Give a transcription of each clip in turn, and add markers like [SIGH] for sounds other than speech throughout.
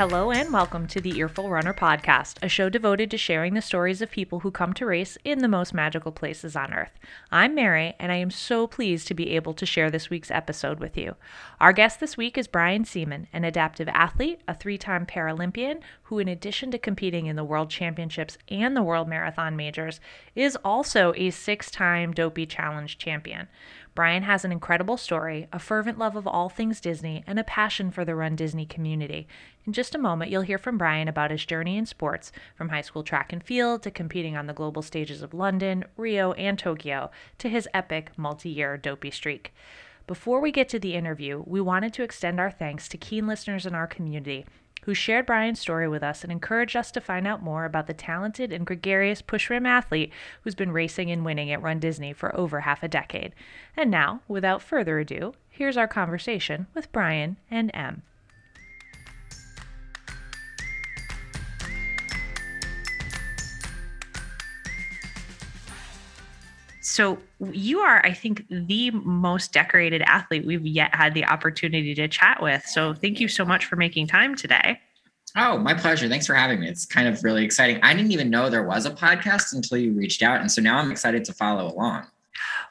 Hello and welcome to the Earful Runner podcast, a show devoted to sharing the stories of people who come to race in the most magical places on earth. I'm Mary, and I am so pleased to be able to share this week's episode with you. Our guest this week is Brian Siemann, an adaptive athlete, a three time Paralympian, who, in addition to competing in the World Championships and the World Marathon Majors, is also a six time Dopey Challenge champion. Brian has an incredible story, a fervent love of all things Disney, and a passion for the Run Disney community. In just a moment, you'll hear from Brian about his journey in sports, from high school track and field to competing on the global stages of London, Rio, and Tokyo, to his epic multi year dopey streak. Before we get to the interview, we wanted to extend our thanks to keen listeners in our community who shared Brian's story with us and encouraged us to find out more about the talented and gregarious pushrim athlete who's been racing and winning at Run Disney for over half a decade. And now, without further ado, here's our conversation with Brian and Em. So you are, I think, the most decorated athlete we've yet had the opportunity to chat with. So thank you so much for making time today. Oh, my pleasure. Thanks for having me. It's kind of really exciting. I didn't even know there was a podcast until you reached out. And so now I'm excited to follow along.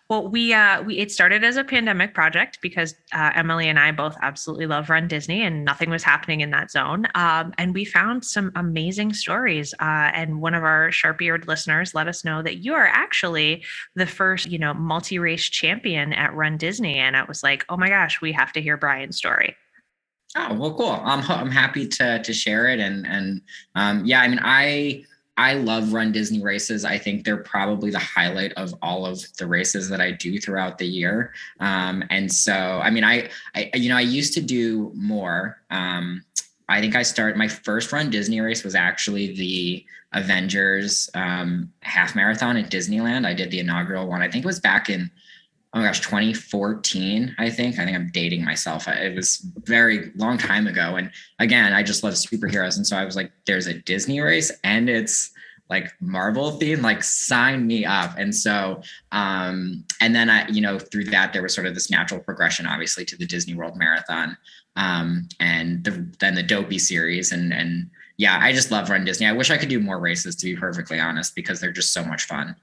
Well, we uh, we it started as a pandemic project because uh, Emily and I both absolutely love Run Disney, and nothing was happening in that zone. Um, and we found some amazing stories. Uh, and one of our sharp-eared listeners let us know that you are actually the first, you know, multi-race champion at Run Disney. And it was like, oh my gosh, we have to hear Brian's story. Oh well, cool. I'm I'm happy to to share it. And and um, yeah, I mean, I I love run Disney races. I think they're probably the highlight of all of the races that I do throughout the year. Um, and so, I mean, I, I, you know, I used to do more. Um, I think I started my first run Disney race was actually the Avengers um, half marathon at Disneyland. I did the inaugural one. I think it was back in oh my gosh 2014 i think. I think i'm dating myself. It was very long time ago. And again i just love superheroes. And so i was like there's a disney race and it's like marvel theme like sign me up. And so um and then i you know through that there was sort of this natural progression obviously to the disney world marathon um and the, then the dopey series. And and yeah i just love run disney. I wish i could do more races to be perfectly honest because they're just so much fun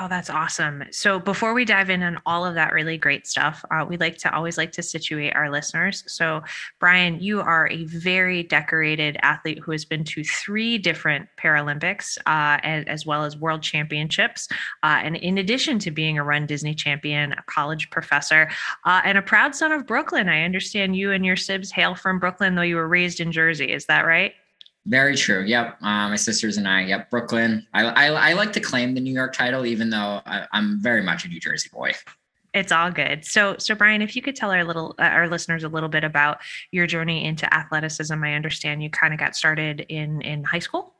Oh, that's awesome. So before we dive in on all of that really great stuff, uh, we like to always like to situate our listeners. So Brian, you are a very decorated athlete who has been to three different Paralympics, uh, as, as, well as World Championships. Uh, and in addition to being a Run Disney champion, a college professor, uh, and a proud son of Brooklyn, I understand you and your sibs hail from Brooklyn, though you were raised in Jersey. Is that right? Very true. Yep. Uh, my sisters and I. Yep. Brooklyn. I, I, I like to claim the New York title, even though I, I'm very much a New Jersey boy. It's all good. So, so Brian, if you could tell our little uh, our listeners a little bit about your journey into athleticism. I understand you kind of got started in in high school.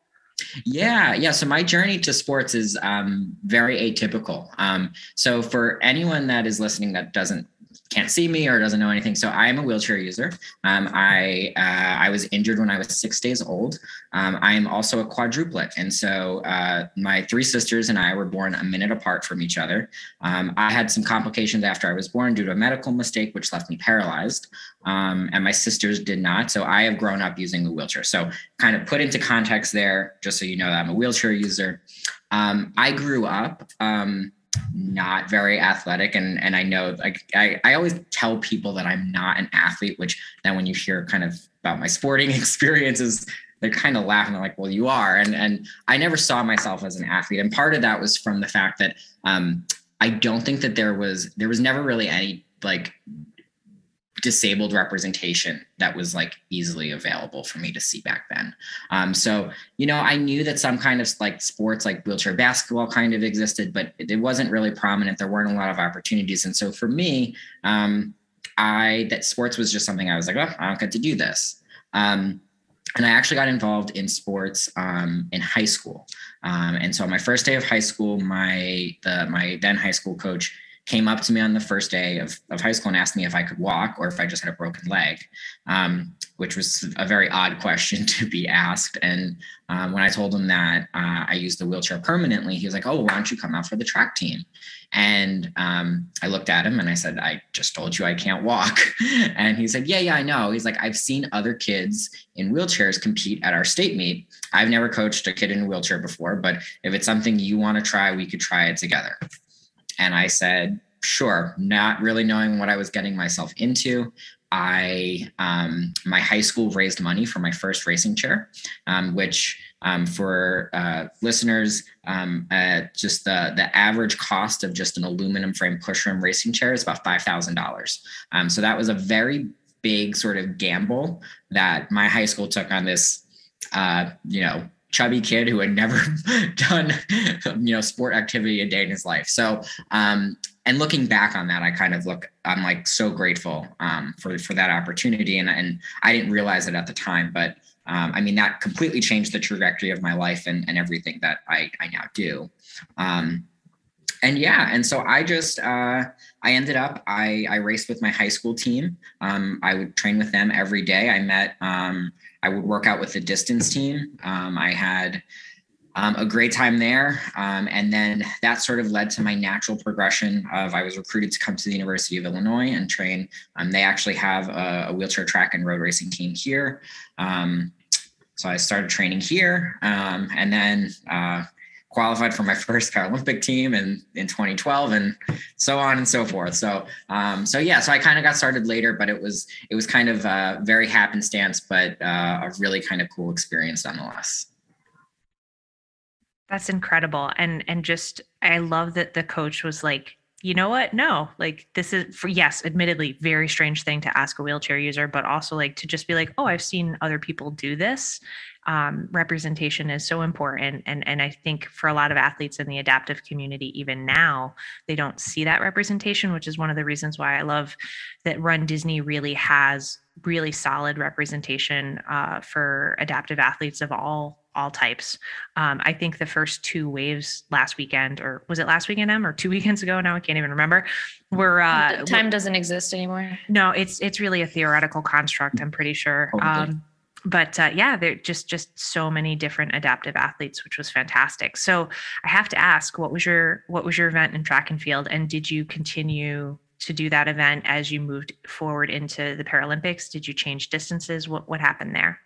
Yeah, yeah. So my journey to sports is um, very atypical. Um, so for anyone that is listening that doesn't can't see me or doesn't know anything. So I am a wheelchair user. Um, I uh, I was injured when I was six days old. Um, I am also a quadruplet, and so uh, my three sisters and I were born a minute apart from each other. Um, I had some complications after I was born due to a medical mistake, which left me paralyzed, um, and my sisters did not. So I have grown up using a wheelchair. So kind of put into context there, just so you know that I'm a wheelchair user. Um, I grew up. Um, not very athletic and and I know like I, I always tell people that I'm not an athlete, which then when you hear kind of about my sporting [LAUGHS] experiences, they're kind of laughing. They're like, well, you are. And and I never saw myself as an athlete. And part of that was from the fact that um I don't think that there was there was never really any like disabled representation that was like easily available for me to see back then. Um, so, you know, I knew that some kind of like sports like wheelchair basketball kind of existed, but it, wasn't really prominent. There weren't a lot of opportunities. And so for me, um, I, that sports was just something I was like, oh, I don't get to do this. Um, and I actually got involved in sports um, in high school. Um, and so on my first day of high school, my the my then high school coach came up to me on the first day of, of high school and asked me if I could walk or if I just had a broken leg, um, which was a very odd [LAUGHS] question to be asked. And um, when I told him that uh, I used the wheelchair permanently, he was like, "Oh, why don't you come out for the track team?" And um, I looked at him and I said, I just told you I can't walk. [LAUGHS] And he said, Yeah, yeah, I know. He's like, I've seen other kids in wheelchairs compete at our state meet. I've never coached a kid in a wheelchair before, but if it's something you want to try, we could try it together. And I said, Sure, not really knowing what I was getting myself into. I, um, my high school raised money for my first racing chair, um, which um, for uh, listeners, um, uh, just the the average cost of just an aluminum frame pushrim racing chair is about five thousand um, dollars. So that was a very big sort of gamble that my high school took on this, uh, you know, chubby kid who had never [LAUGHS] done, you know, sport activity a day in his life. So, um, and looking back on that, I kind of look, I'm like so grateful um, for for that opportunity, and and I didn't realize it at the time, but um, I mean, that completely changed the trajectory of my life and, and everything that I, I now do. Um, and yeah, and so I just, uh, I ended up, I, I raced with my high school team. Um, I would train with them every day. I met, um, I would work out with the distance team. Um, I had um, a great time there. Um, and then that sort of led to my natural progression of I was recruited to come to the University of Illinois and train. Um, they actually have a, a, wheelchair track and road racing team here. So I started training here and then uh, qualified for my [LAUGHS] first Paralympic team in, in 2012 and so on and so forth. So, um, so yeah, so I kind of got started later, but it was, it was kind of uh, very happenstance, but uh, a really kind of cool experience nonetheless. That's incredible. And and just I love that the coach was like, you know what? No, like this is for yes, admittedly, very strange thing to ask a wheelchair user, but also like to just be like, oh, I've seen other people do this. Um, representation is so important, and and I think for a lot of athletes in the adaptive community, even now, they don't see that representation, which is one of the reasons why I love that Run Disney really has really solid representation uh, for adaptive athletes of all all types. Um, I think the first two waves last weekend, or was it last weekend, M, or two [LAUGHS] weekends ago? Now I can't even remember. Were uh, time doesn't exist anymore. No, it's it's really a theoretical construct. I'm pretty sure. Um, but uh, yeah, there just just so many different adaptive athletes, which was fantastic. So I have to ask, what was your what was your event in track and field, and did you continue to do that event as you moved forward into the Paralympics? Did you change distances? What what happened there?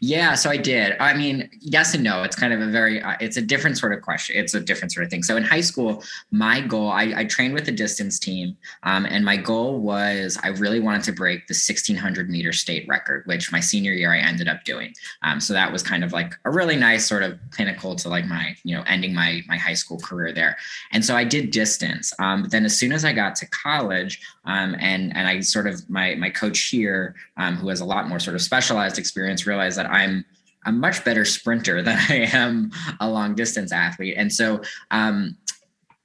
Yeah, so I did. I mean, yes and no. It's kind of a very, uh, it's a different sort of question. It's a different sort of thing. So in high school, my goal, I, I trained with the distance team, um, and my goal was I really wanted to break the 1600 meter state record, which my senior year I ended up doing. Um, so that was kind of like a really nice sort of pinnacle to like my, you know, ending my my high school career there. And so I did distance. Um, but then as soon as I got to college, um, and and I sort of my my coach here, um, who has a lot more sort of specialized experience, realized that I'm a much better sprinter [LAUGHS] than I am a long distance athlete, and so um,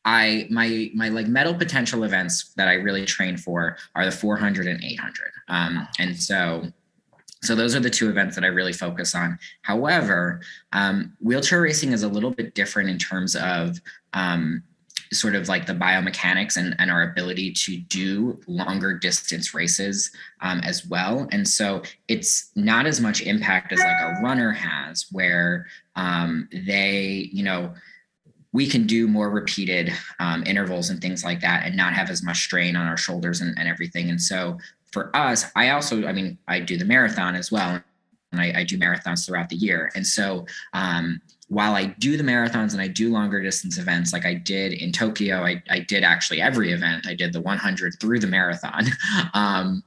I my my like medal potential events that I really train for are the 400 and 800, um, and so so those are the two events that I really focus on. However, um, wheelchair racing is a little bit different in terms of um, sort of like the biomechanics and, and our ability to do longer distance races um, as well. And so it's not as much impact as like a runner has, where um, they, you know, we can do more repeated um, intervals and things like that and not have as much strain on our shoulders and, and everything. And so for us, I also, I mean, I do the marathon as well. And I, I do marathons throughout the year. And so um, while I do the marathons and I do longer distance events, like I did in Tokyo, I, I did actually every event. I did the 100 through the marathon. [LAUGHS] Um,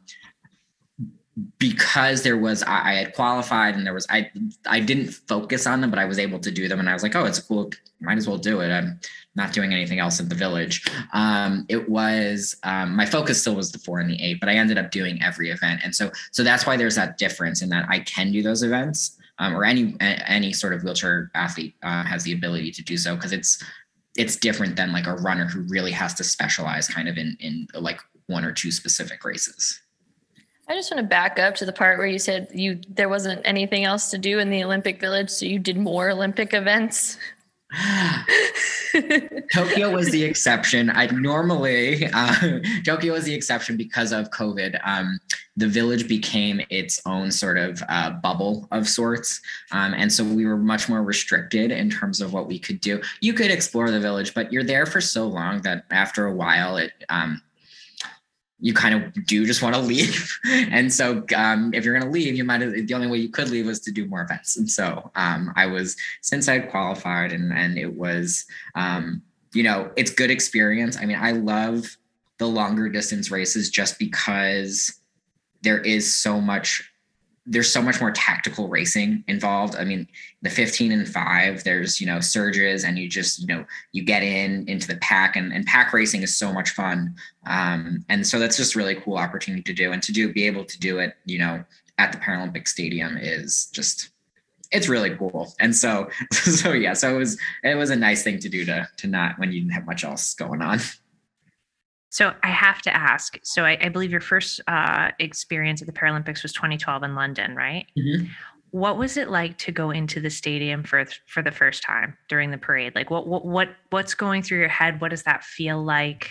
because there was I, I, had qualified and there was I I didn't focus on them, but I was able to do them, and I was like, oh, it's cool. Might as well do it. I'm not doing anything else in the village. Um, it was um, my focus still was the four and the eight, but I ended up doing every event, and so so that's why there's that difference in that I can do those events um, or any any sort of wheelchair athlete uh, has the ability to do so because it's it's different than like a runner who really has to specialize kind of in in like one or two specific races. I just want to back up to the part where you said you there wasn't anything else to do in the Olympic Village, so you did more Olympic events. [LAUGHS] Tokyo was the exception. I normally uh, [LAUGHS] Tokyo was the exception because of COVID. Um, the village became its own sort of uh, bubble of sorts, um, and so we were much more restricted in terms of what we could do. You could explore the village, but you're there for so long that after a while, it um, you kind of do just want to leave. [LAUGHS] and so um, if you're going to leave, you might have, the only way you could leave was to do more events. And so um, I was, since I had qualified and, and it was, um, you know, it's good experience. I mean, I love the longer distance races just because there is so much there's so much more tactical racing involved. I mean, the 15 and five, there's, you know, surges and you just, you know, you get in into the pack and, and pack racing is so much fun. Um, and so that's just really cool opportunity to do and to do, be able to do it, you know, at the Paralympic stadium is just, it's really cool. And so, [LAUGHS] so yeah, so it was, it was a nice thing to do to, to not, when you didn't have much else going on. So I have to ask. So I, I believe your first uh, experience at the Paralympics was 2012 in London, right? Mm-hmm. What was it like to go into the stadium for for the first time during the parade? Like, what what what what's going through your head? What does that feel like?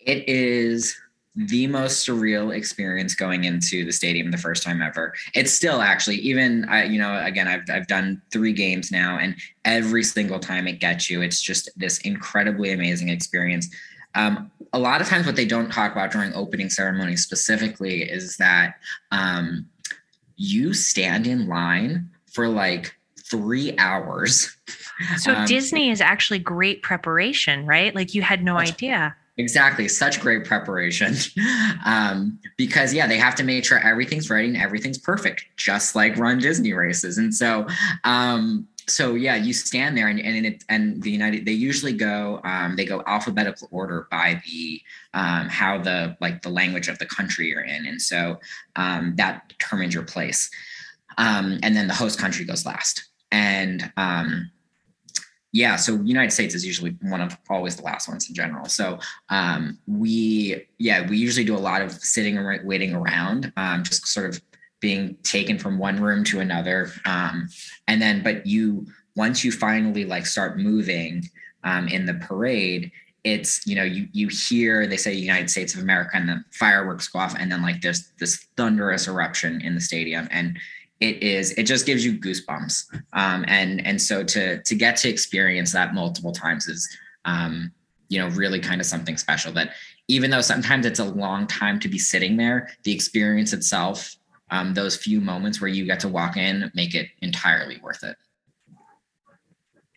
It is the most surreal experience going into the stadium the first time ever. It's still actually even I you know again I've I've done 3 games now and every single time it gets you it's just this incredibly amazing experience. Um, a lot of times, what they don't talk about during opening ceremonies specifically is that um, you stand in line for like three hours. So um, Disney is actually great preparation, right? Like you had no idea. Exactly, such great preparation. [LAUGHS] um, because yeah, they have to make sure everything's ready and everything's perfect, just like run Disney races. And so um, so yeah, you stand there and and it, and the United they usually go um, they go alphabetical order by the um, how the like the language of the country you're in, and so um, that determines your place. Um, and then the host country goes last, and um, yeah, so United States is usually one of always the last ones in general. So um, we yeah we usually do a lot of sitting and waiting around, just sort of being taken from one room to another um, and then but you once you finally like start moving um, in the parade it's you know you you hear they say united states of america and the fireworks go off and then like there's this thunderous eruption in the stadium and it is it just gives you goosebumps. Um, and and so to to get to experience that multiple times is um, you know really kind of something special that even though sometimes it's a long time to be sitting there the experience itself um, those few moments where you get to walk in make it entirely worth it.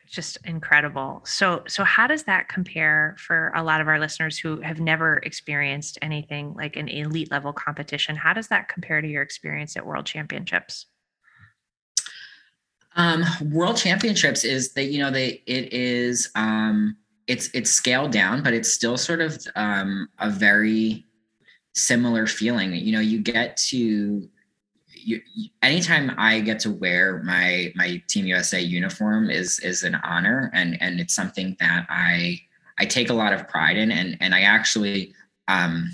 Just incredible. So so how does that compare for a lot of our listeners who have never experienced anything like an elite level competition? How does that compare to your experience at world championships? Um, world championships is that you know they it is um, it's it's scaled down but it's still sort of um, a very similar feeling. You know you get to you, anytime I get to wear my my Team USA uniform is is an honor, and and it's something that I I take a lot of pride in, and and I actually um,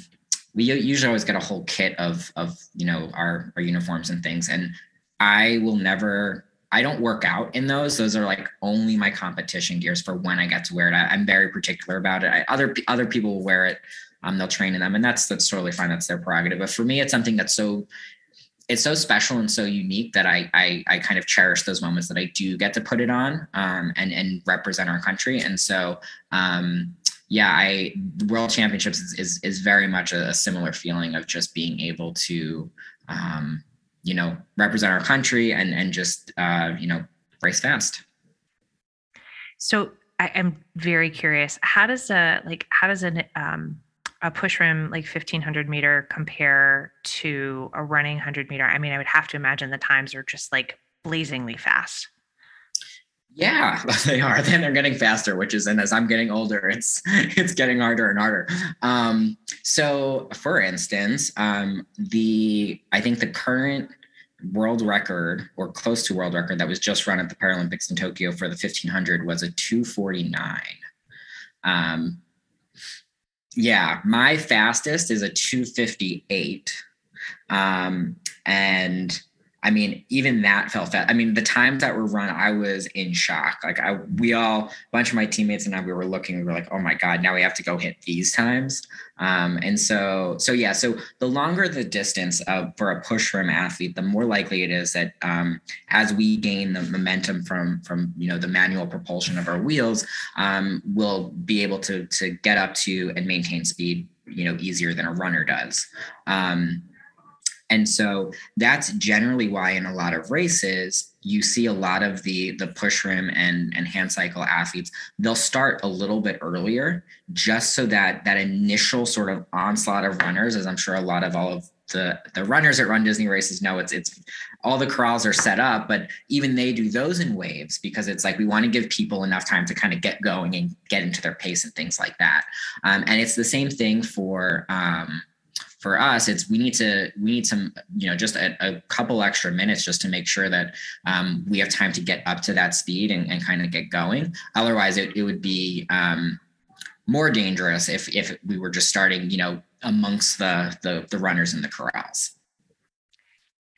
we usually always get a whole kit of of you know our our uniforms and things, and I will never I don't work out in those. Those are like only my competition gears for when I get to wear it. I, am very particular about it. I, other other people will wear it. Um, they'll train in them, and that's that's totally fine. That's their prerogative. But for me, it's something that's so it's so special and so unique that I, I, I kind of cherish those moments that I do get to put it on um, and and represent our country. And so um, yeah, I World Championships is is, is very much a, similar feeling of just being able to um, you know represent our country and and just uh, you know race fast. So I am very curious. How does a like how does an um, a push rim like 1500 meter compare to a running 100 meter? I mean, I would have to imagine the times are just like blazingly fast. Yeah, [LAUGHS] they are. Then they're getting faster, which is, and as I'm getting older, it's [LAUGHS] it's getting harder and harder. Um, so, for instance, um, the I think the current world record or close to world record that was just run at the Paralympics in Tokyo for the 1500 was a 249. Um, yeah, my fastest is a 258. Um, and I mean, even that felt fast. I mean, the times that were run, I was in shock. Like I, we all, a bunch of my teammates and I, we were looking, we were like, oh my God, now we have to go hit these times. Um, and so, so yeah, so the longer the distance uh, for a push rim athlete, the more likely it is that um, as we gain the momentum from, from, you know, the manual propulsion of our wheels, um, we'll be able to, to get up to and maintain speed, you know, easier than a runner does. Um, and so that's generally why in a lot of races you see a lot of the the push rim and and hand cycle athletes they'll start a little bit earlier just so that that initial sort of onslaught of runners as i'm sure a lot of all of the the runners that run disney races know it's it's all the corrals are set up but even they do those in waves because it's like we want to give people enough time to kind of get going and get into their pace and things like that. Um, and it's the same thing for um, for us it's we need to we need some you know just a, a couple extra minutes just to make sure that um, we have time to get up to that speed and, and kind of get going. Otherwise it, it would be um, more dangerous if if we were just starting you know amongst the the, the runners in the corrals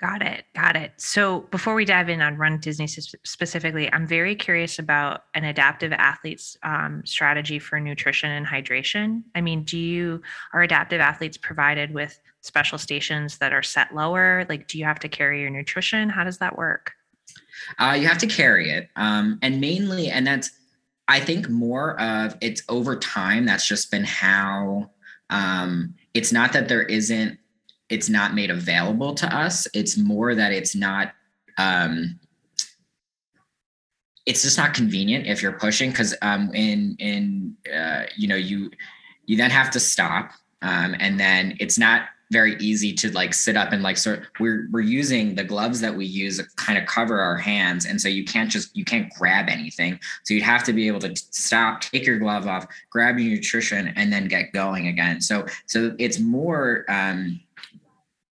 Got it. Got it. So before we dive in on Run Disney specifically, I'm very curious about an adaptive athlete's um, strategy for nutrition and hydration. I mean, do you are adaptive athletes provided with special stations that are set lower? Like, do you have to carry your nutrition? How does that work? Uh, you have to carry it, um, and mainly, and that's I think more of it's over time. That's just been how. Um, it's not that there isn't it's not made available to us. It's more that it's not um, it's just not convenient if you're pushing because um, in in uh, you know you you then have to stop um, and then it's not very easy to like sit up and like sort we're we're using the gloves that we use to kind of cover our hands and so you can't just you can't grab anything so you'd have to be able to stop take your glove off grab your nutrition and then get going again so so it's more um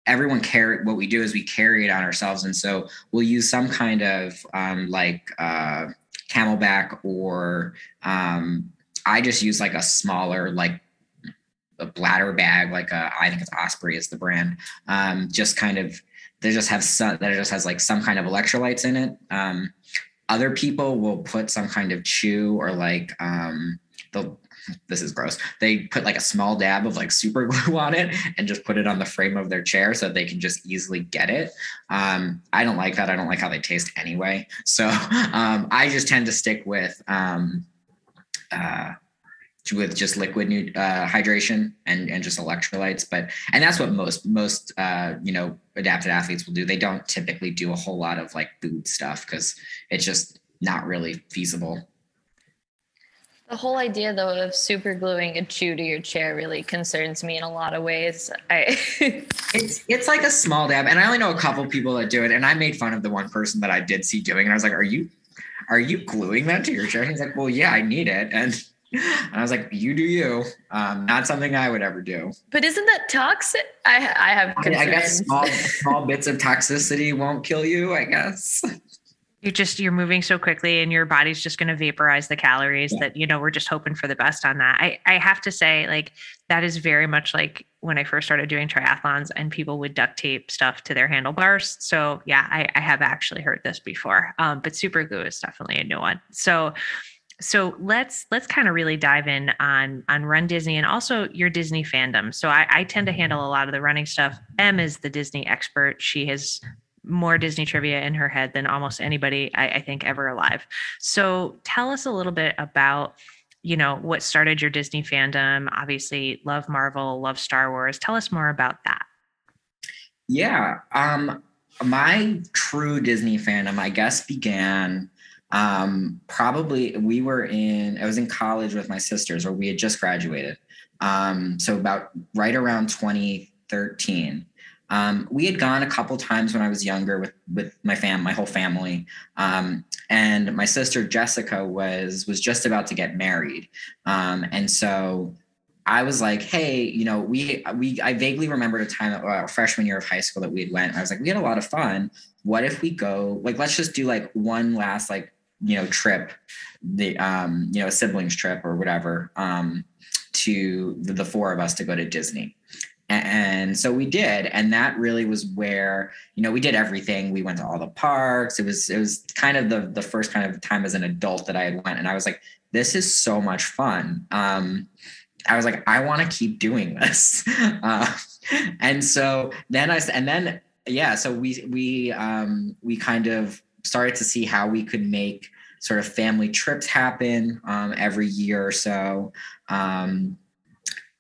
everyone carry what we do is we carry it on ourselves. And so we'll use some kind of um, like uh, CamelBak or um, i just use like a smaller like a bladder bag like a, I think it's osprey is the brand. Um, just kind of they just have some that just has like some kind of electrolytes in it. Um, other people will put some kind of chew or like um, they'll this is gross. They put like a small dab of like super [LAUGHS] glue on it and just put it on the frame of their chair so they can just easily get it. Um, I don't like that. I don't like how they taste anyway. So [LAUGHS] um, I just tend to stick with um, uh, with just liquid uh, hydration and and just electrolytes. But and that's what most most uh, you know adapted athletes will do. They don't typically do a whole lot of like food stuff because it's just not really feasible the whole idea, though, of super gluing a chew to your chair really concerns me in a lot of ways. I [LAUGHS] it's it's like a small dab, and I only know a couple people that do it. And I made fun of the one person that I did see doing, and I was like, "Are you, are you gluing that to your chair?" And he's like, "Well, yeah, I need it." And, and I was like, "You do you. Um, not something I would ever do." But isn't that toxic? I I have concerns. I, I guess small [LAUGHS] small bits of toxicity won't kill you. I guess you're just you're moving so quickly and your body's just going to vaporize the calories yeah. that you know we're just hoping for the best on that. I i have to say like that is very much like when i first started doing triathlons and people would duct tape stuff to their handlebars. So yeah i, I have actually heard this before um, but super glue is definitely a new one. So so let's let's kind of really dive in on on run disney and also your disney fandom. So I, I tend to handle a lot of the running stuff. Em is the disney expert. She has more Disney trivia in her head than almost anybody I, I think ever alive. So tell us a little bit about you know what started your Disney fandom. Obviously, love Marvel, love Star Wars. Tell us more about that. Yeah, um, my true Disney fandom, I guess, began um, probably we were in. I was in college with my sisters, or we had just graduated. Um, so about right around 2013 um, we had gone a couple times when I was younger with with my fam, my whole family, um, and my sister Jessica was was just about to get married, um, and so I was like, hey, you know, we we I vaguely remembered a time uh, freshman year of high school that we had went. I was like, we had a lot of fun. What if we go like let's just do like one last like you know trip, the um you know a siblings trip or whatever um to the, the four of us to go to Disney and so we did and that really was where you know we did everything. We went to all the parks. It was it was kind of the the first kind of time as an adult that i had went and i was like this is so much fun. Um i was like i want to keep doing this. [LAUGHS] Uh, and so then i and then yeah so we we um we kind of started to see how we could make sort of family trips happen um, every year or so. Um,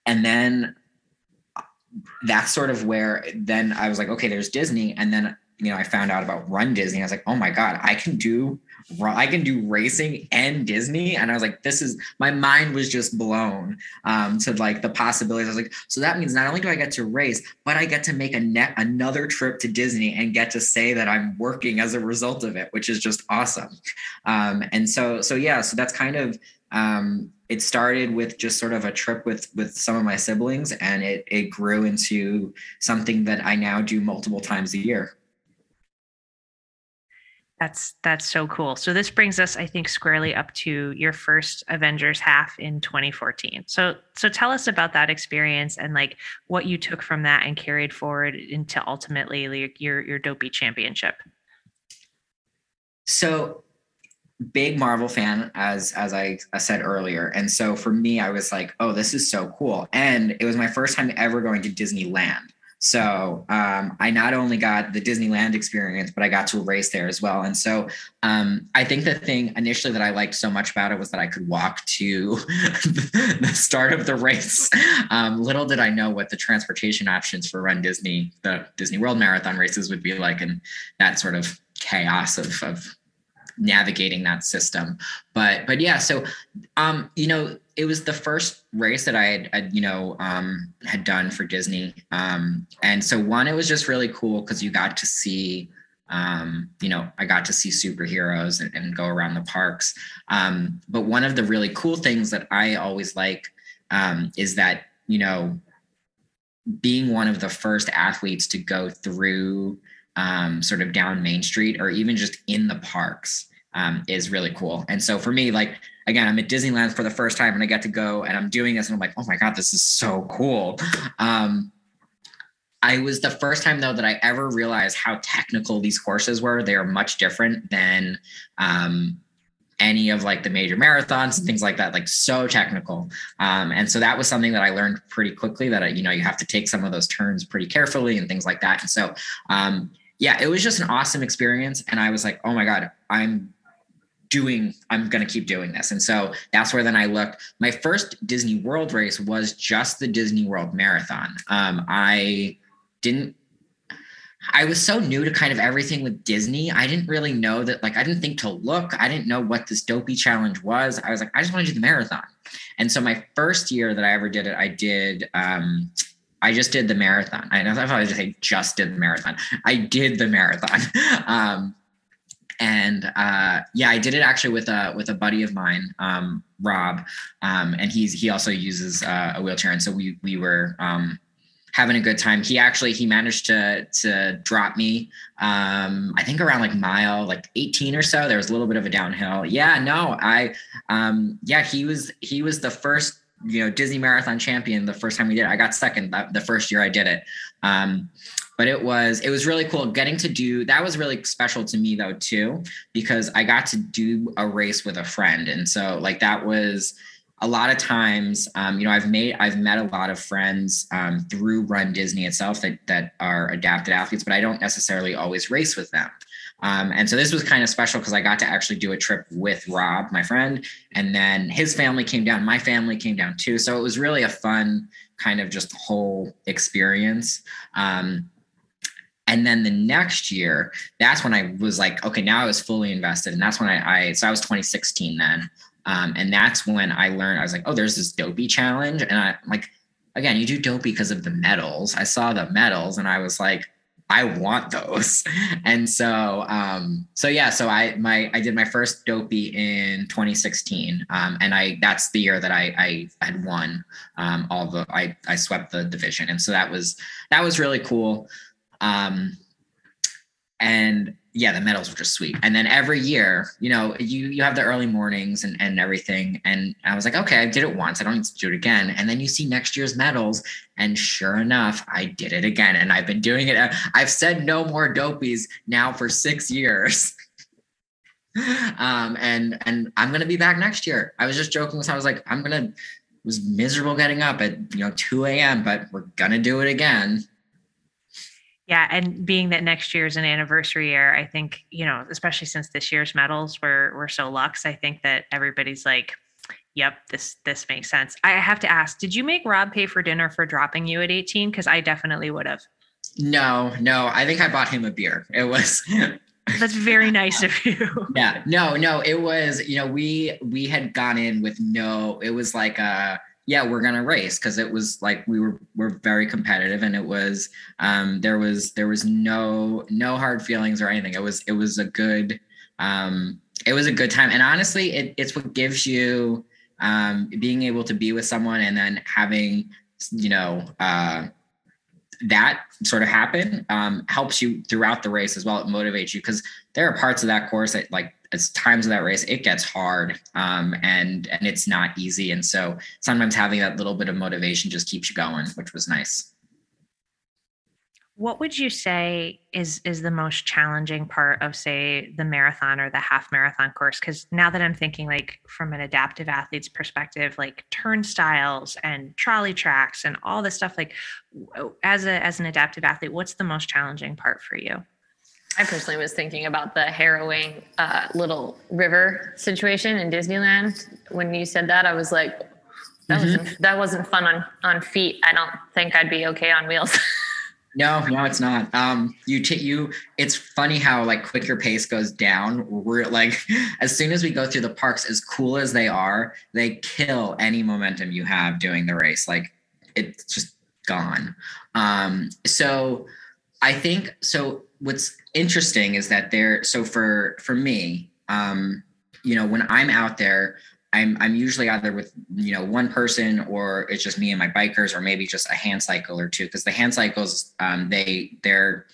and then that's sort of where then I was like, okay, there's Disney. And then, you know, I found out about Run Disney. I was like, oh my God, I can do I can do racing and Disney. And I was like, this is my mind was just blown um, to like the possibilities. I was like, so that means not only do I get to race, but I get to make a net another trip to Disney and get to say that I'm working as a result of it, which is just awesome. Um, and so, so yeah, so that's kind of um, it started with just sort of a trip with with some of my siblings and it it grew into something that I now do multiple times a year. That's that's so cool. So this brings us I think squarely up to your first Avengers half in 2014. So so tell us about that experience and like what you took from that and carried forward into ultimately like your your dopey championship. So big Marvel fan as as I, I said earlier. And so for me, I was like, oh, this is so cool. And it was my first time ever going to Disneyland. So um, I not only got the Disneyland experience, but I got to a race there as well. And so um, I think the thing initially that I liked so much about it was that I could walk to [LAUGHS] the start of the race. Um, little did I know what the transportation options for Run Disney, the Disney World Marathon races would be like, and that sort of chaos of, of navigating that system. But but yeah, so um, you know, it was the first race that I had, had you know um, had done for Disney, um, and so one, it was just really cool because you got to see. Um, you know, I got to see superheroes and, and go around the parks. Um, but one of the really cool things that I always like um, is that, you know, being one of the first athletes to go through um, sort of down Main Street or even just in the parks um, is really cool. And so for me, like again, I'm at Disneyland for the first time and I get to go and I'm doing this and I'm like, oh my God, this is so cool. Um, I was the first time though that I ever realized how technical these courses were. They are much different than um, any of like the major marathons and things like that, like so technical. Um, and so that was something that I learned pretty quickly that, you know, you have to take some of those turns pretty carefully and things like that. And so, um, yeah, it was just an awesome experience. And I was like, oh my God, I'm doing i'm going to keep doing this. And so that's where then i looked. My first disney world race was just the disney world marathon. Um, i didn't i was so new to kind of everything with disney i didn't really know that like i didn't think to look i didn't know what this dopey challenge was. I was like i just want to do the marathon. And so my first year that i ever did it i did um, I just did the marathon. I know if I just say just did the marathon. I did the marathon. [LAUGHS] Um, and uh, yeah, I did it actually with a with a buddy of mine, um, Rob, um, and he's he also uses uh, a wheelchair, and so we we were um, having a good time. He actually he managed to to drop me, um, I think around like mile like 18 or so. There was a little bit of a downhill. Yeah, no, I um, yeah he was he was the first you know Disney marathon champion the first time we did. It. I got second the first year I did it. Um, but it was it was really cool getting to do that was really special to me though too because i got to do a race with a friend and so like that was a lot of times um, you know i've made i've met a lot of friends um, through run disney itself that that are adapted athletes but i don't necessarily always race with them um, and so this was kind of special because I got to actually do a trip with Rob, my friend, and then his family came down, my family came down too. So it was really a fun kind of just whole experience. Um, and then the next year, that's when I was like, okay, now I was fully invested. And that's when I, I so I was 2016 then. Um, and that's when I learned, I was like, oh, there's this dopey challenge. And I like, again, you do dopey because of the medals. I saw the medals and I was like, I want those. [LAUGHS] And so, um, so yeah, so I, my, I did my first dopey in 2016. Um, and I, that's the year that I, I had won, um, all the, I, I swept the division. And so that was, that was really cool. Um, and yeah, the medals were just sweet. And then every year, you know, you you have the early mornings and, and everything. And I was like, okay, I did it once. I don't need to do it again. And then you see next year's medals. And sure enough, I did it again. And I've been doing it. I've said no more dopies now for six years. [LAUGHS] um, and and I'm gonna be back next year. I was just joking with I was like, I'm gonna was miserable getting up at you know 2 a.m., but we're gonna do it again. Yeah, and being that next year is an anniversary year, I think you know, especially since this year's medals were were so luxe, I think that everybody's like, "Yep, this this makes sense." I have to ask, did you make Rob pay for dinner for dropping you at 18? Because I definitely would have. No, no, I think I bought him a beer. It was. [LAUGHS] That's very nice of you. [LAUGHS] yeah, no, no, it was. You know, we we had gone in with no. It was like a yeah, we're gonna race because it was like we were we're very competitive and it was um there was there was no no hard feelings or anything. It was it was a good um it was a good time. And honestly, it, it's what gives you um being able to be with someone and then having you know uh that sort of happen um, helps you throughout the race as well. It motivates you because there are parts of that course that like as times of that race, it gets hard um, and and it's not easy. And so sometimes having that little bit of motivation just keeps you going, which was nice. What would you say is is the most challenging part of say the marathon or the half marathon course? Because now that I'm thinking like from an adaptive athlete's perspective, like turnstiles and trolley tracks and all this stuff, like as a as an adaptive athlete, what's the most challenging part for you? I personally was thinking about the harrowing uh, little river situation in Disneyland. When you said that, I was like, that mm-hmm. wasn't that wasn't fun on on feet. I don't think I'd be okay on wheels. [LAUGHS] no, no, it's not. Um, you t- you. It's funny how like quick your pace goes down. We're like, [LAUGHS] as soon as we go through the parks, as cool as they are, they kill any momentum you have doing the race. Like it's just gone. Um, so I think so. What's interesting is that there. So for for me, um, you know, when I'm out there, I'm I'm usually either with you know one person or it's just me and my bikers, or maybe just a hand cycle or two. Because the hand cycles, um, they they're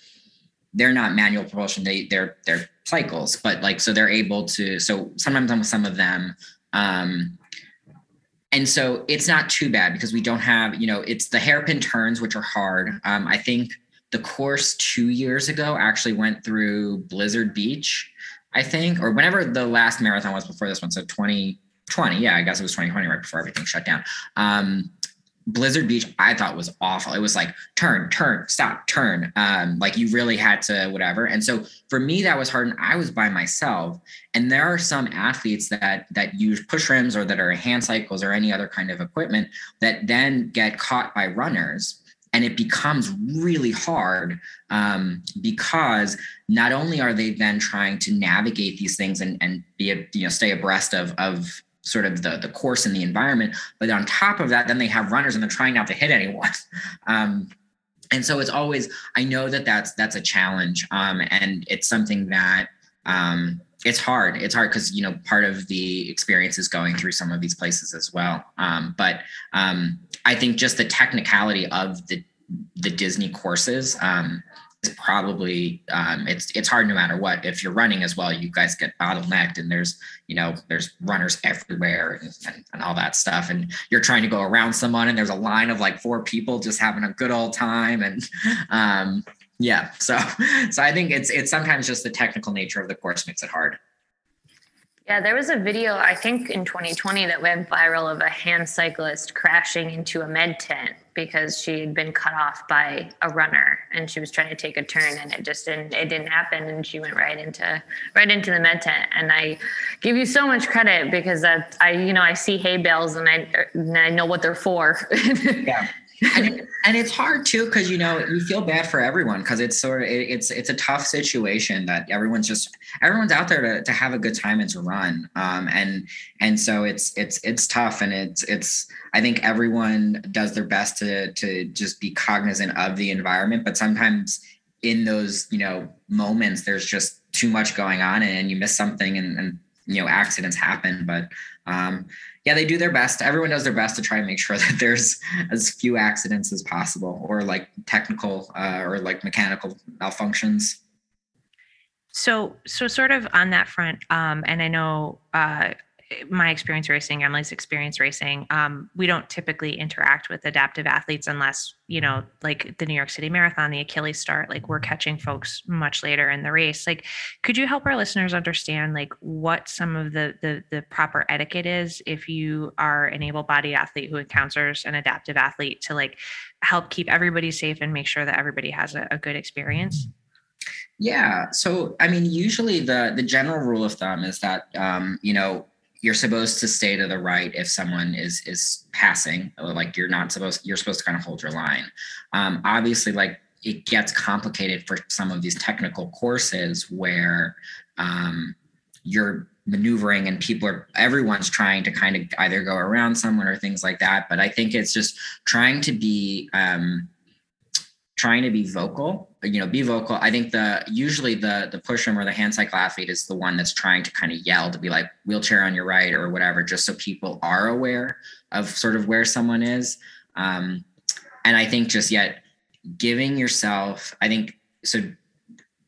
they're not manual propulsion. They they're they're cycles, but like so they're able to. So sometimes I'm with some of them. Um, and so it's not too bad because we don't have you know it's the hairpin turns which are hard um, i think the course two years ago actually went through Blizzard Beach, I think, or whenever the last marathon was before this one. So 2020, yeah, I guess it was 2020 right before everything shut down. Um, Blizzard Beach, I thought was awful. It was like turn, turn, stop, turn. Um, like you really had to whatever. And so for me, that was hard. And I was by myself. And there are some athletes that that use push rims or that are hand cycles or any other kind of equipment that then get caught by runners and it becomes really hard um, because not only are they then trying to navigate these things and, and be a, you know stay abreast of of sort of the the course and the environment but on top of that then they have runners and they're trying not to hit anyone. [LAUGHS] Um, and so it's always i know that that's that's a challenge um, and it's something that um, it's hard. It's hard because you know part of the experience is going through some of these places as well. Um, but um, i think just the technicality of the the disney courses um, is probably um, it's it's hard no matter what. If you're running as well you guys get bottlenecked and there's you know there's runners everywhere and, and, and all that stuff. And you're trying to go around someone and there's a line of like four people just having a good old time and um, yeah. So [LAUGHS] so i think it's it's sometimes just the technical nature of the course makes it hard yeah, there was a video, I think in 2020, that went viral of a hand cyclist crashing into a med tent because she had been cut off by a runner and she was trying to take a turn and it just didn't it didn't happen and she went right into right into the med tent and I give you so much credit because I you know I see hay bales and I and I know what they're for. [LAUGHS] yeah and, and, it's hard too because you know you feel bad for everyone because it's sort of it, it's it's a tough situation that everyone's just everyone's out there to, to have a good time and to run. Um, and and so it's it's it's tough and it's it's I think everyone does their best to to just be cognizant of the environment but sometimes in those you know moments there's just too much going on and you miss something and, and you know accidents happen. But um, yeah, they do their best. Everyone does their best to try and make sure [LAUGHS] that there's as few accidents as possible, or like technical uh, or like mechanical malfunctions. So, so sort of on that front, um, and I know uh, my experience racing, Emily's experience racing, um, we don't typically interact with adaptive athletes unless, you know, like the New York City Marathon, the Achilles start, like we're catching folks much later in the race. Like, could you help our listeners understand like what some of the the, the proper etiquette is if you are an able-bodied athlete who encounters an adaptive athlete to like help keep everybody safe and make sure that everybody has a, a good experience? Yeah. So, I mean, usually the the general rule of thumb is that um, you know you're supposed to stay to the right if someone is is passing like you're not supposed you're supposed to kind of hold your line. Um, obviously like it gets complicated for some of these technical courses where um, you're maneuvering and people are everyone's trying to kind of either go around someone or things like that. But i think it's just trying to be um, trying to be vocal you know be vocal. I think the usually the the pushrim or the hand cycle athlete is the one that's trying to kind of yell to be like wheelchair on your right or whatever just so people are aware of sort of where someone is. Um, and i think just yet giving yourself i think so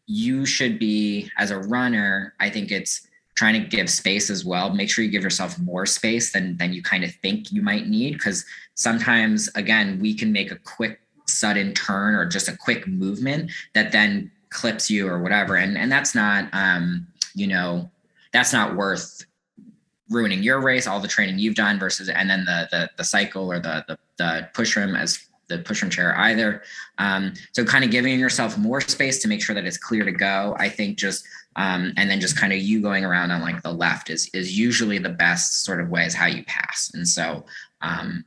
you should be as a runner i think it's trying to give space as well. Make sure you give yourself more space than than you kind of think you might need because sometimes again we can make a quick sudden turn or just a quick movement that then clips you or whatever. And and that's not um you know that's not worth ruining your race all the training you've done versus and then the the, the cycle or the, the the pushrim as the pushrim chair either. Um so kind of giving yourself more space to make sure that it's clear to go i think just um and then just kind of you going around on like the left is is usually the best sort of way is how you pass. And so um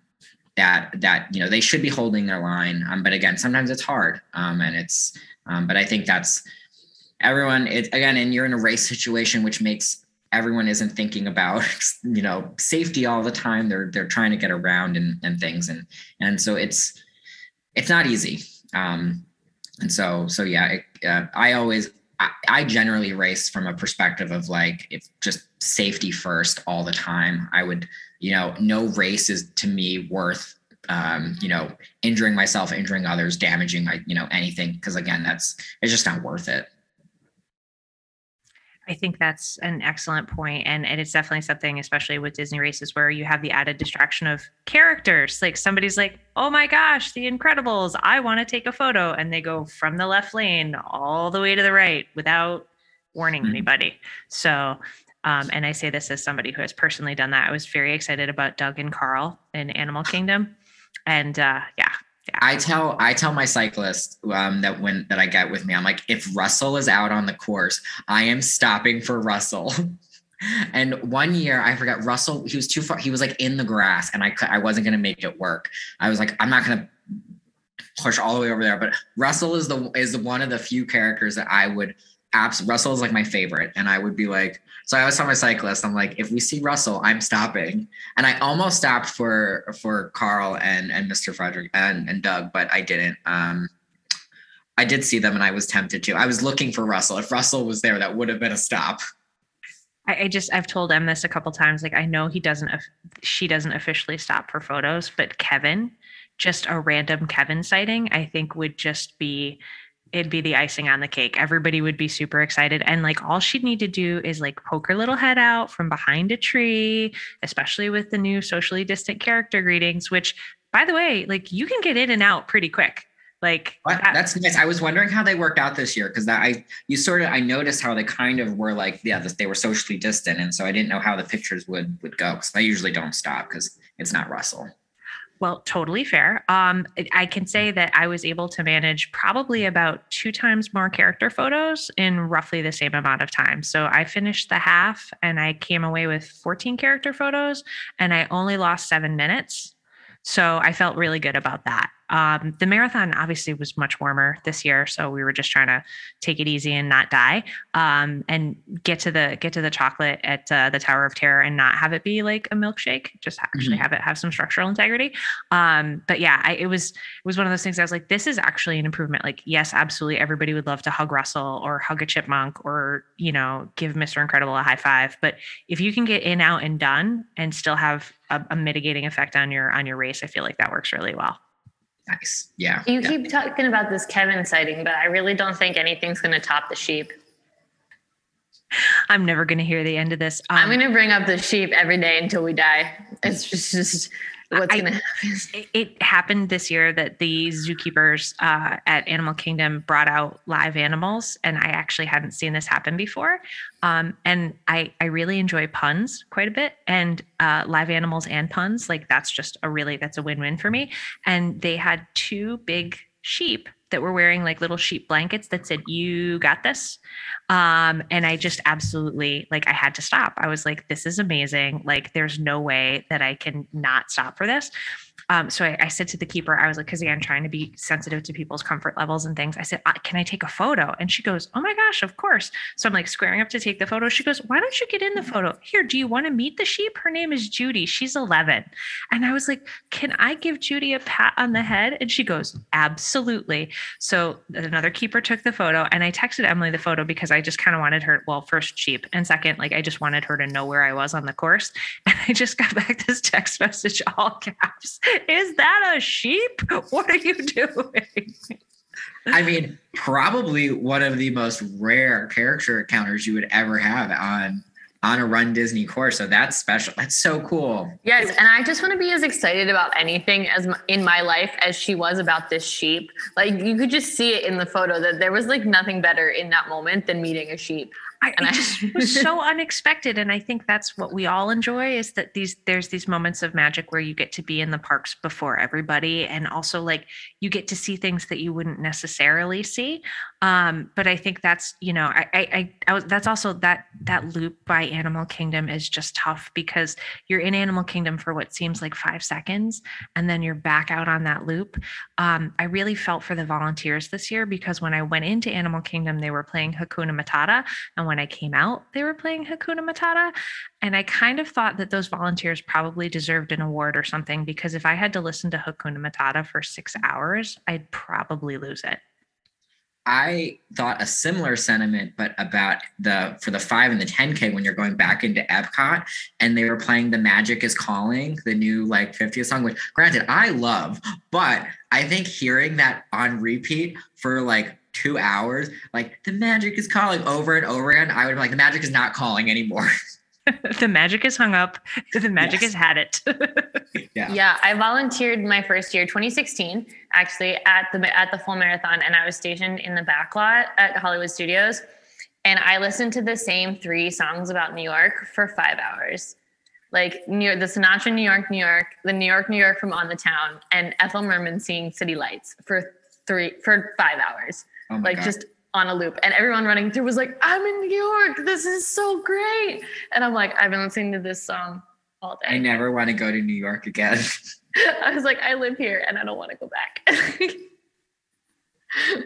that that you know they should be holding their line. Um, but again sometimes it's hard um, and it's um, but i think that's everyone it again and you're in a race situation which makes everyone isn't thinking about [LAUGHS] you know safety all the time. They're they're trying to get around and, and things. And and so it's it's not easy. Um and so so yeah it, uh, i always I, generally race from a perspective of like if just safety first all the time i would you know, no race is to me worth, um, you know, injuring myself, injuring others, damaging my, you know, anything. Cause again, that's, it's just not worth it. I think that's an excellent point, and, and it's definitely something, especially with Disney races, where you have the added distraction of characters. Like somebody's like, "Oh my gosh, The Incredibles! I want to take a photo," and they go from the left lane all the way to the right without warning mm-hmm. anybody. So um, and I say this as somebody who has personally done that. I was very excited about Doug and Carl in Animal Kingdom, and uh, yeah, yeah. I tell I tell my cyclist um, that when that I get with me, I'm like, if Russell is out on the course, I am stopping for Russell. [LAUGHS] and one year, I forgot Russell. He was too far. He was like in the grass, and I I wasn't gonna make it work. I was like, I'm not gonna push all the way over there. But Russell is the is one of the few characters that I would apps. Russell is like my favorite, and I would be like, so I always tell my cyclist, I'm like, if we see Russell, I'm stopping. And I almost stopped for for Carl and and Mr. Frederick and and Doug, but I didn't. Um, I did see them, and I was tempted to. I was looking for Russell. If Russell was there, that would have been a stop. I, I just I've told Em this a couple times. Like I know he doesn't, she doesn't officially stop for photos, but Kevin, just a random Kevin sighting, I think would just be it'd be the icing on the cake. Everybody would be super excited. And like all she'd need to do is like poke her little head out from behind a tree, especially with the new socially distant character greetings, which by the way, like you can get in and out pretty quick. Like that, that's nice. I was wondering how they worked out this year because that I you sort of I noticed how they kind of were like yeah they were socially distant and so I didn't know how the pictures would would go because I usually don't stop because it's not Russell. Well, totally fair. Um, I can say that I was able to manage probably about two times more character photos in roughly the same amount of time. So I finished the half and I came away with 14 character photos and I only lost seven minutes. So I felt really good about that. Um, the marathon obviously was much warmer this year, so we were just trying to take it easy and not die, um, and get to the get to the chocolate at uh, the Tower of Terror and not have it be like a milkshake. Just actually mm-hmm. have it have some structural integrity. Um, but yeah, I, it was it was one of those things. I was like, this is actually an improvement. Like, yes, absolutely, everybody would love to hug Russell or hug a chipmunk or you know give Mister Incredible a high five. But if you can get in, out, and done, and still have a, a mitigating effect on your on your race, I feel like that works really well. Nice. Yeah. You yeah. keep talking about this Kevin sighting, but I really don't think anything's going to top the sheep. I'm never going to hear the end of this. Um, I'm going to bring up the sheep every day until we die. It's just, just what's going [LAUGHS] to happen. It, happened this year that the zookeepers uh, at Animal Kingdom brought out live animals, and I actually hadn't seen this happen before. Um, and I I really enjoy puns quite a bit, and uh, live animals and puns like that's just a really that's a win win for me. And they had two big sheep that were wearing like little sheep blankets that said you got this. Um and i just absolutely like i had to stop. I was like this is amazing. Like there's no way that i can not stop for this um, so I, I, said to the keeper, I was like, because again, trying to be sensitive to people's comfort levels and things. I said, uh, can I take a photo? And she goes, oh my gosh, of course. So I'm like squaring up to take the photo. She goes, why don't you get in the photo? Here, do you want to meet the sheep? Her name is Judy. She's 11. And I was like, can I give Judy a pat on the head? And she goes, absolutely. So another keeper took the photo and I texted Emily the photo because I just kind of wanted her, well, first sheep and second, like I just wanted her to know where I was on the course. [LAUGHS] And I just got back this text message, all caps is that a sheep? What are you doing? I mean, probably one of the most rare character encounters you would ever have on on a run Disney course. So that's special. That's so cool. Yes, and I just want to be as excited about anything as my, in my life as she was about this sheep. Like you could just see it in the photo that there was like nothing better in that moment than meeting a sheep. I, it just was [LAUGHS] so unexpected, and I think that's what we all enjoy is that these there's these moments of magic where you get to be in the parks before everybody, and also like you get to see things that you wouldn't necessarily see. Um, but I think that's you know I, I I, was that's also that that loop by Animal Kingdom is just tough because you're in Animal Kingdom for what seems like five seconds, and then you're back out on that loop. Um, I really felt for the volunteers this year because when I went into Animal Kingdom, they were playing Hakuna Matata, and when I came out, they were playing Hakuna Matata. And I kind of thought that those volunteers probably deserved an award or something because if I had to listen to Hakuna Matata for six hours, I'd probably lose it. I thought a similar sentiment, but about the for the five and the 10K when you're going back into Epcot and they were playing The Magic is Calling, the new like 50th song, which granted I love, but I think hearing that on repeat for like two hours, like the magic is calling over and over again, I would be like, the magic is not calling anymore. [LAUGHS] [LAUGHS] the magic is hung up. [LAUGHS] The magic yes. has had it. yeah. Yeah. I volunteered my first year, 2016, actually at the at the full marathon, and I was stationed in the back lot at Hollywood Studios. And I listened to the same three songs about New York for five hours. Like New York, the Sinatra New York, New York, the New York, New York from On the Town, and Ethel Merman singing City Lights for three for five hours. Oh like God. just on a loop. And everyone running through was like, I'm in New York. This is so great. And I'm like, I've been listening to this song all day. I never want to go to New York again. [LAUGHS] [LAUGHS] I was like, I live here and I don't want to go back. [LAUGHS]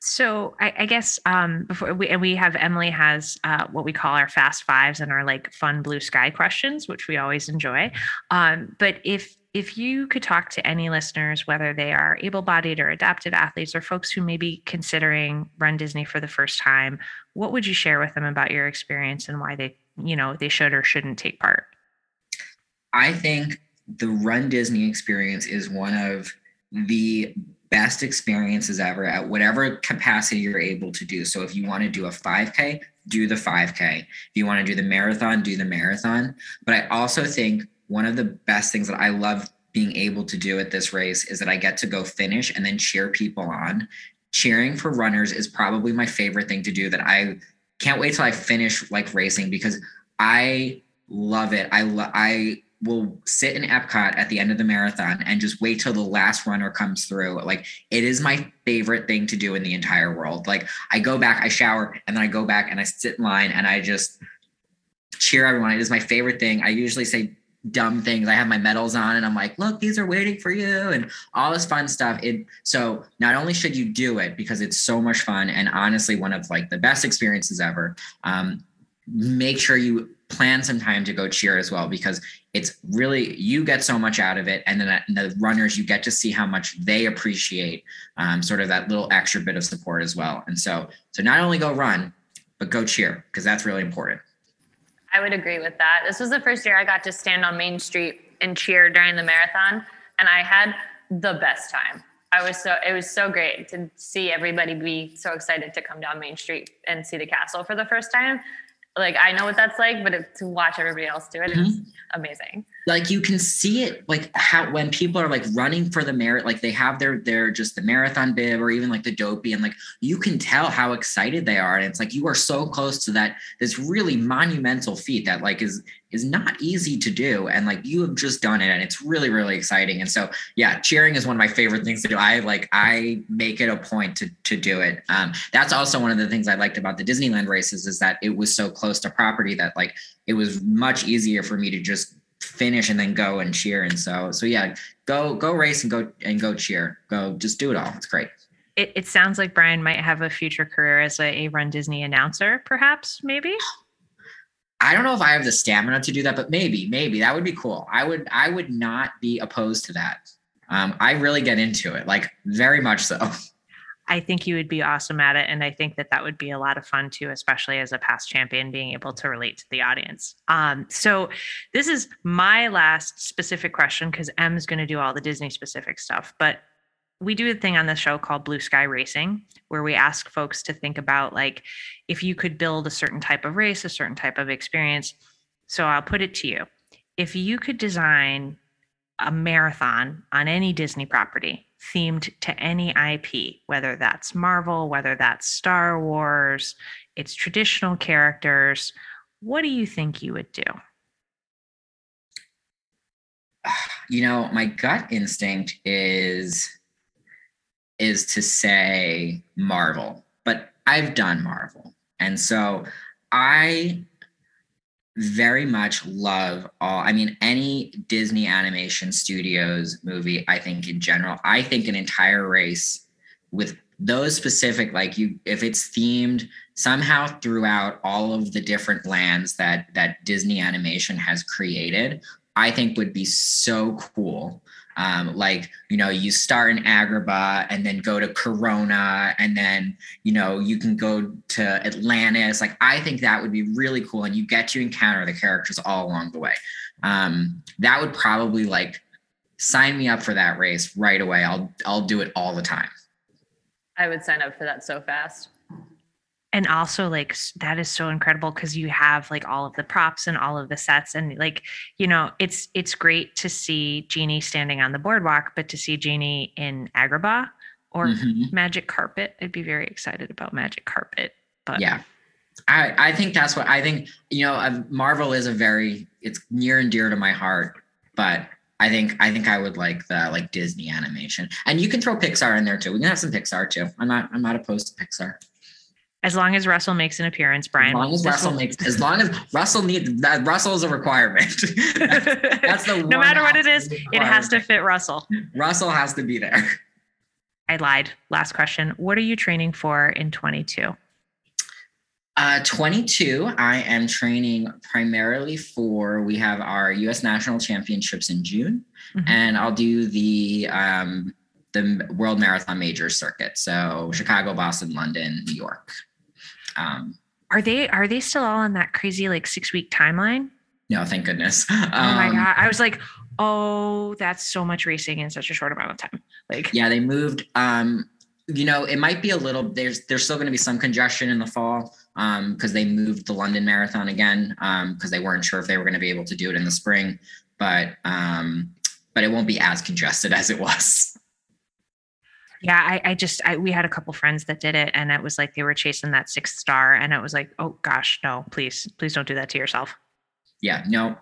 so I, I, guess um, before we and we have Emily has uh, what we call our fast fives and our like fun blue sky questions, which we always enjoy. Um, but if if you could talk to any listeners, whether they are able bodied or adaptive athletes or folks who may be considering Run Disney for the first time, what would you share with them about your experience and why they, you know, they should or shouldn't take part? I think the Run Disney experience is one of the best experiences ever at whatever capacity you're able to do. So if you want to do a 5K, do the 5K. If you want to do the marathon, do the marathon. But I also think one of the best things that I love being able to do at this race is that I get to go finish and then cheer people on. Cheering for runners is probably my favorite thing to do that I can't wait till I finish like racing because I love it. I lo- I will sit in Epcot at the end of the marathon and just wait till the last runner comes through. Like it is my favorite thing to do in the entire world. Like I go back, I shower, and then I go back and I sit in line and I just cheer everyone. It is my favorite thing. I usually say dumb things. I have my medals on and I'm like, look, these are waiting for you and all this fun stuff. It so not only should you do it because it's so much fun and honestly one of like the best experiences ever. Um, make sure you plan some time to go cheer as well because it's really you get so much out of it and then the runners you get to see how much they appreciate um, sort of that little extra bit of support as well and so so not only go run but go cheer because that's really important I would agree with that. This was the first year I got to stand on Main Street and cheer during the marathon, and I had the best time. I was so it was so great to see everybody be so excited to come down Main Street and see the castle for the first time. Like I know what that's like, but if, to watch everybody else do it is Mhm. amazing. like you can see it like how when people are like running for the merit like they have their their just the marathon bib or even like the dopey and like you can tell how excited they are and it's like you are so close to that this really monumental feat that like is is not easy to do and like you have just done it and it's really really exciting and so yeah cheering is one of my favorite things to do. I like i make it a point to to do it. Um that's also one of the things i liked about the disneyland races is that it was so close to property that like it was much easier for me to just finish and then go and cheer and so so yeah go go race and go and go cheer. Go just do it all. It's great. It, it sounds like Brian might have a future career as a, a Run Disney announcer, perhaps, maybe. [GASPS] [LAUGHS] i don't know if i have the stamina to do that but maybe maybe that would be cool i would i would not be opposed to that um i really get into it like very much so [LAUGHS] I think you would be awesome at it. And I think that that would be a lot of fun too, especially as a past champion, being able to relate to the audience. Um, so, this is my last specific question because M's going to do all the Disney specific stuff. But we do a thing on the show called Blue Sky Racing, where we ask folks to think about like if you could build a certain type of race, a certain type of experience. So, I'll put it to you if you could design a marathon on any Disney property themed to any IP, whether that's Marvel, whether that's Star Wars, it's traditional characters, what do you think you would do? [SIGHS] you know my gut instinct is is to say marvel but i've done marvel and so i very much love all i mean any disney animation studios movie i think in general i think an entire race with those specific like you if it's themed somehow throughout all of the different lands that that disney animation has created I think would be so cool. Um, like, you know, you start in Agrabah and then go to Corona and then, you know, you can go to Atlantis. Like, I think that would be really cool. And you get to encounter the characters all along the way. Um, that would probably like sign me up for that race right away. I'll I'll do it all the time. I would sign up for that so fast. And also, like, that is so incredible because you have like all of the props and all of the sets. And like, you know, it's it's great to see Genie standing on the boardwalk, but to see Genie in Agrabah or Mhm. Magic Carpet, I'd be very excited about Magic Carpet. But Yeah. I, I think that's what I think, you know, Marvel is a very, it's near and dear to my heart, but I think, I think I would like the like Disney animation and you can throw Pixar in there too. We can have some Pixar too. I'm not, I'm not opposed to Pixar. As long as Russell makes an appearance, Brian. as long as Russell will- [LAUGHS] makes, as long as Russell needs that Russell is a requirement. [LAUGHS] that's the [LAUGHS] no matter what it is, it has to fit Russell. Russell has to be there. I lied. Last question. What are you training for in 22? Uh, 22, I am training primarily for, we have our US National Championships in June, Mhm. and I'll do the um, the World Marathon Major circuit. So Chicago, Boston, London, New York. Um, Are they are they still all on that crazy like six week timeline? no, thank goodness. Oh my Um, god! I was like, oh, that's so much racing in such a short amount of time. Like, Yeah, they moved. Um, you know, it might be a little. There's there's still going to be some congestion in the fall um because they moved the London Marathon again um because they weren't sure if they were going to be able to do it in the spring. But um, but it won't be as congested [LAUGHS] as it was. Yeah, I, I just I, we had a couple friends that did it, and it was like they were chasing that sixth star, and it was like, oh gosh, no, please, please don't do that to yourself. Yeah, no.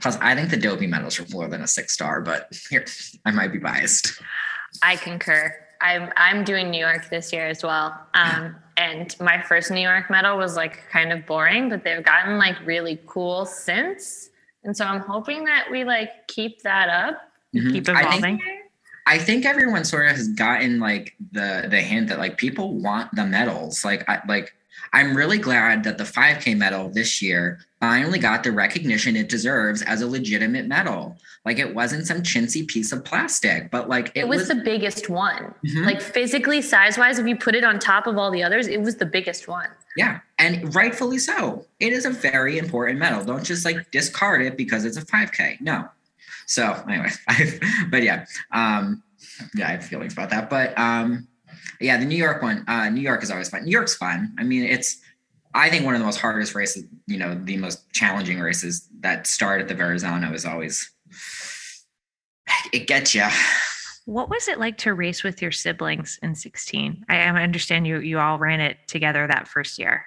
Plus, I think the dopey medals are more than a six star, but here I might be biased. I concur. I'm I'm doing New York this year as well. Um, and my first New York medal was like kind of boring, but they've gotten like really cool since. And so I'm hoping that we like keep that up. Mhm. Keep I think- evolving. I think everyone sort of has gotten like the the hint that like people want the medals. Like I like I'm really glad that the 5K medal this year finally got the recognition it deserves as a legitimate medal. Like it wasn't some chintzy piece of plastic, but like It, was, the biggest one. Mhm. Like physically, size wise, if you put it on top of all the others, it was the biggest one. yeah, and rightfully so. It is a very important medal. Don't just like discard it because it's a 5K. No. So anyway, [LAUGHS] I, but yeah, um, yeah, I have feelings about that. But um, yeah, the New York one, uh, New York is always fun. New York's fun. I mean, it's I think one of the most hardest races, you know, the most challenging races that start at the Verrazano is always it gets you. What was it like to race with your siblings in 16? I, I understand you you all ran it together that first year.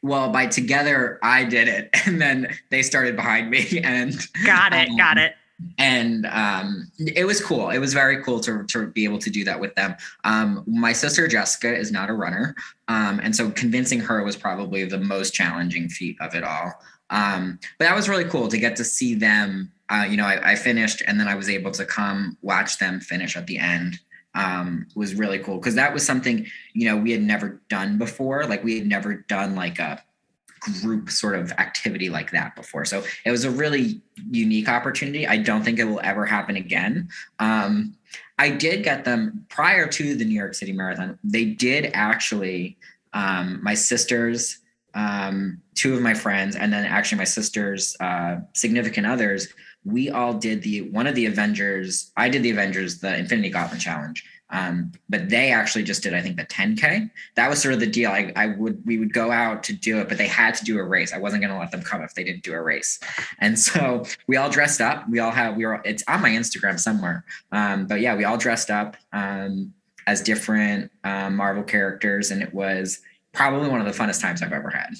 Well, by together, I did it, [LAUGHS] and then they started behind me, [LAUGHS] and got it, um, got it. And um, it was cool. It was very cool to, to be able to do that with them. Um, my sister Jessica is not a runner, um, and so convincing her was probably the most challenging feat of it all. Um, but that was really cool to get to see them. Uh, you know, I, I, finished, and then I was able to come watch them finish at the end. Um, was really cool because that was something you know we had never done before. Like we had never done like a group sort of activity like that before. So it was a really unique opportunity. I don't think it will ever happen again. Um, I did get them prior to the New York City Marathon. They did actually. Um, my sisters um, two of my friends, and then actually my sister's uh, significant others, we all did the one of the Avengers. I did the Avengers, the Infinity Gauntlet Challenge. Um, but they actually just did, I think, the 10K. That was sort of the deal. I, I would we would go out to do it, but they had to do a race. I wasn't going to let them come if they didn't do a race. And [LAUGHS] so we all dressed up. We all have we were. It's on my Instagram somewhere. Um, but yeah, we all dressed up um, as different uh, Marvel characters, and it was probably one of the funnest times I've ever had.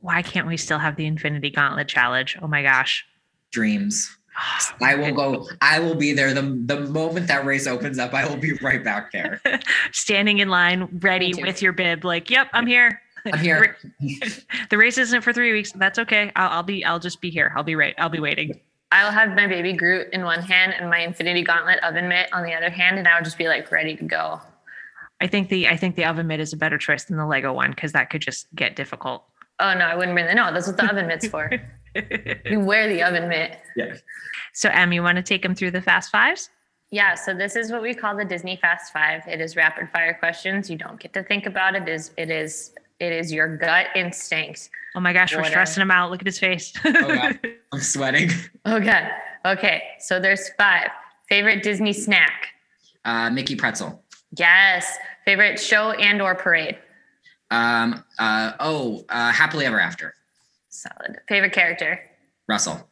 Why can't we still have the Infinity Gauntlet challenge? Oh my gosh. Dreams. [SIGHS] I will go. I will be there the the moment that race opens up. I will be right back there, [LAUGHS] standing in line, ready with your bib. Like, yep, I'm here. I'm here. [LAUGHS] the race isn't for three weeks. That's okay. I'll, I'll be. I'll just be here. I'll be right. I'll be waiting. I'll have my baby Groot in one hand and my Infinity Gauntlet oven mitt on the other hand, and I would just be like ready to go. I think the I think the oven mitt is a better choice than the Lego one because that could just get difficult. Oh no, I wouldn't bring the no. That's what the oven mitt's for. [LAUGHS] you wear the oven mitt. Yeah. So Em, you want to take them through the fast fives? Yeah, so this is what we call the Disney Fast Five. It is rapid fire questions. You don't get to think about it. it is it is it is your gut instinct. Oh my gosh, we're stressing him out. Look at his face. oh God, [LAUGHS] I'm sweating. Okay. Okay. So there's five. Favorite Disney snack? Uh, Mickey pretzel. Yes. Favorite show and or parade? Um. Uh. Oh. Uh. Happily ever after. Solid. Favorite character? Russell.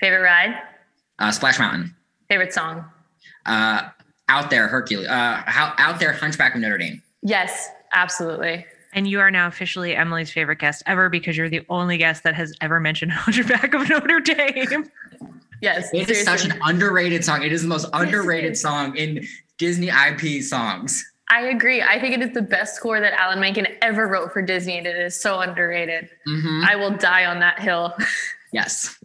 Favorite ride? Uh. Splash Mountain. Favorite song? Uh. Out there, Hercules. Uh. How out there, Hunchback of Notre Dame. Yes. Absolutely. And you are now officially Emily's favorite guest ever because you're the only guest that has ever mentioned [LAUGHS] Hunchback of Notre Dame. [LAUGHS] Yes. It is such an underrated song. It is the most underrated song in Disney IP songs. I agree. I think it is the best score that Alan Menken ever wrote for Disney, and it is so underrated. Mm-hmm. I will die on that hill. [LAUGHS] yes.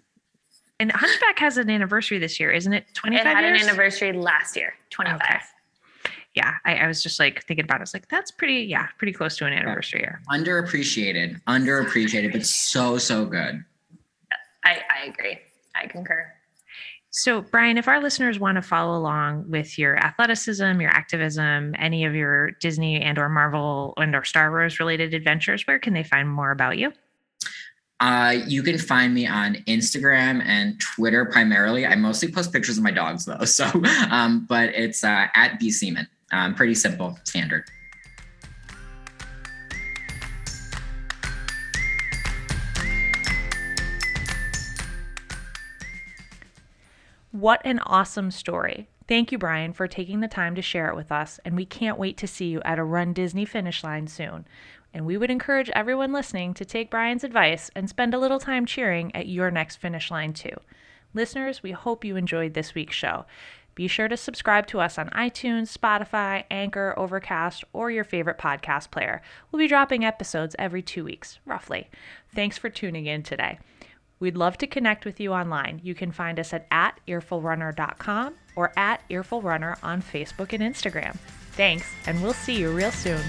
And Hunchback has an anniversary this year, isn't it? 25 It had years? an anniversary last year, 25. Okay. Yeah, I, I, was just like thinking about it. I was like, that's pretty, yeah, pretty close to an anniversary year. Underappreciated, underappreciated, but so, so good. I, I agree. I concur. So, Brian, if our listeners want to follow along with your athleticism, your activism, any of your Disney and or Marvel and or Star Wars related adventures, where can they find more about you? Uh, you can find me on Instagram and Twitter primarily. I mostly post pictures of my dogs though, [LAUGHS] so um, but it's uh, at B Siemann. Um, pretty simple, standard. What an awesome story. Thank you, Brian, for taking the time to share it with us, and we can't wait to see you at a Run Disney finish line soon. And we would encourage everyone listening to take Brian's advice and spend a little time cheering at your next finish line, too. Listeners, we hope you enjoyed this week's show. Be sure to subscribe to us on iTunes, Spotify, Anchor, Overcast, or your favorite podcast player. We'll be dropping episodes every two weeks, roughly. Thanks for tuning in today. We'd love to connect with you online. You can find us at, at earfulrunner.com or at earfulrunner on Facebook and Instagram. Thanks, and we'll see you real soon.